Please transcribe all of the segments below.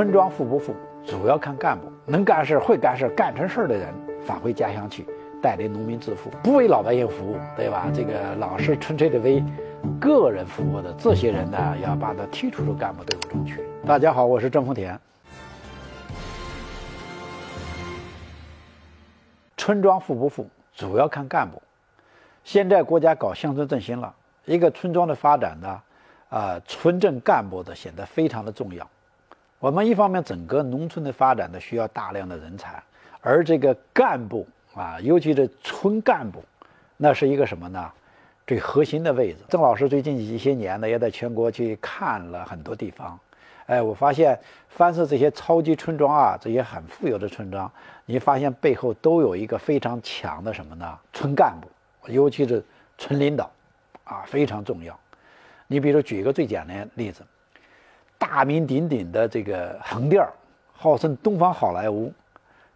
村庄富不富，主要看干部，能干事、会干事、干成事儿的人返回家乡去，带领农民致富，不为老百姓服务，对吧？这个老是纯粹的为个人服务的这些人呢，要把他踢出出干部队伍中去。大家好，我是郑丰田。村庄富不富，主要看干部。现在国家搞乡村振兴了，一个村庄的发展呢，啊，村镇干部的显得非常的重要。我们一方面整个农村的发展呢需要大量的人才，而这个干部啊，尤其是村干部，那是一个什么呢？最核心的位置。郑老师最近一些年呢，也在全国去看了很多地方，哎，我发现凡是这些超级村庄啊，这些很富有的村庄，你发现背后都有一个非常强的什么呢？村干部，尤其是村领导，啊，非常重要。你比如举一个最简单的例子。大名鼎鼎的这个横店儿，号称东方好莱坞。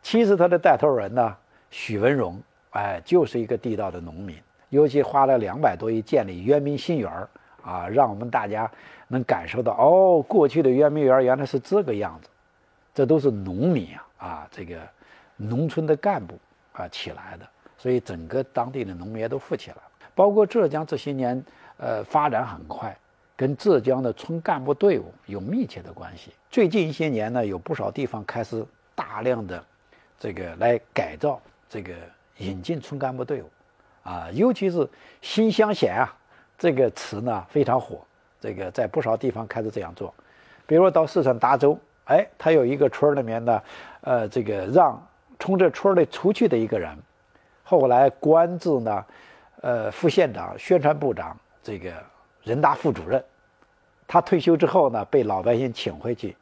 其实他的带头人呢，许文荣，哎，就是一个地道的农民。尤其花了两百多亿建立圆明新园儿，啊，让我们大家能感受到，哦，过去的圆明园原来是这个样子。这都是农民啊，啊，这个农村的干部啊起来的，所以整个当地的农民也都富起来。包括浙江这些年，呃，发展很快。跟浙江的村干部队伍有密切的关系。最近一些年呢，有不少地方开始大量的这个来改造这个引进村干部队伍，啊，尤其是新乡贤啊这个词呢非常火。这个在不少地方开始这样做，比如说到四川达州，哎，他有一个村里面的，呃，这个让从这村里出去的一个人，后来官至呢，呃，副县长、宣传部长，这个。人大副主任，他退休之后呢，被老百姓请回去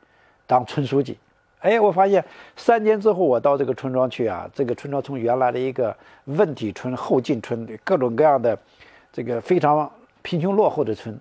当村书记。哎，我发现三年之后，我到这个村庄去啊，这个村庄从原来的一个问题村、后进村，各种各样的这个非常贫穷落后的村，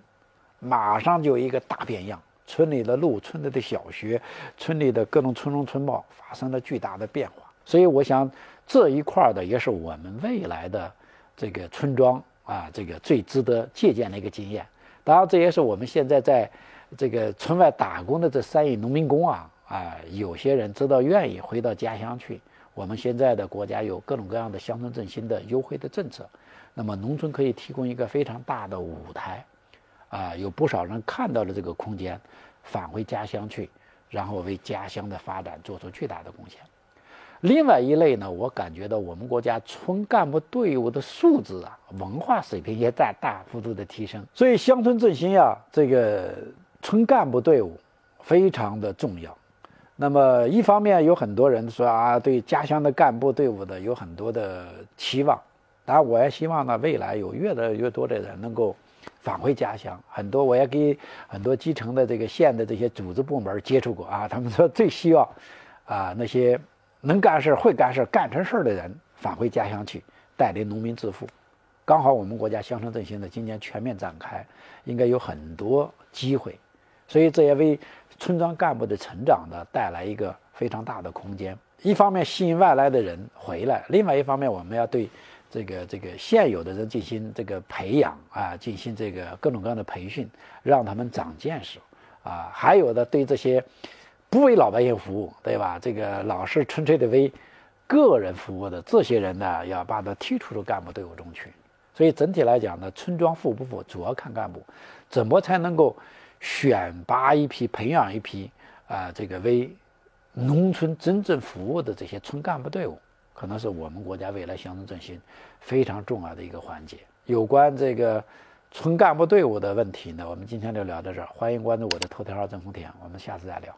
马上就一个大变样。村里的路、村里的小学、村里的各种村容村貌发生了巨大的变化。所以，我想这一块的也是我们未来的这个村庄啊，这个最值得借鉴的一个经验。当然，这也是我们现在在这个村外打工的这三亿农民工啊，啊，有些人知道愿意回到家乡去。我们现在的国家有各种各样的乡村振兴的优惠的政策，那么农村可以提供一个非常大的舞台，啊，有不少人看到了这个空间，返回家乡去，然后为家乡的发展做出巨大的贡献。另外一类呢，我感觉到我们国家村干部队伍的素质啊，文化水平也在大幅度的提升。所以乡村振兴呀，这个村干部队伍非常的重要。那么一方面有很多人说啊，对家乡的干部队伍的有很多的期望。当然，我也希望呢，未来有越来越多的人能够返回家乡。很多我也给很多基层的这个县的这些组织部门接触过啊，他们说最希望啊那些。能干事、会干事、干成事的人返回家乡去，带领农民致富。刚好我们国家乡村振兴呢，今年全面展开，应该有很多机会，所以这也为村庄干部的成长呢带来一个非常大的空间。一方面吸引外来的人回来，另外一方面我们要对这个这个现有的人进行这个培养啊，进行这个各种各样的培训，让他们长见识啊。还有的对这些。不为老百姓服务，对吧？这个老是纯粹的为个人服务的这些人呢，要把他踢出到干部队伍中去。所以整体来讲呢，村庄富不富，主要看干部。怎么才能够选拔一批、培养一批啊？这个为农村真正服务的这些村干部队伍，可能是我们国家未来乡村振兴非常重要的一个环节。有关这个村干部队伍的问题呢，我们今天就聊到这儿。欢迎关注我的头条号郑丰田，我们下次再聊。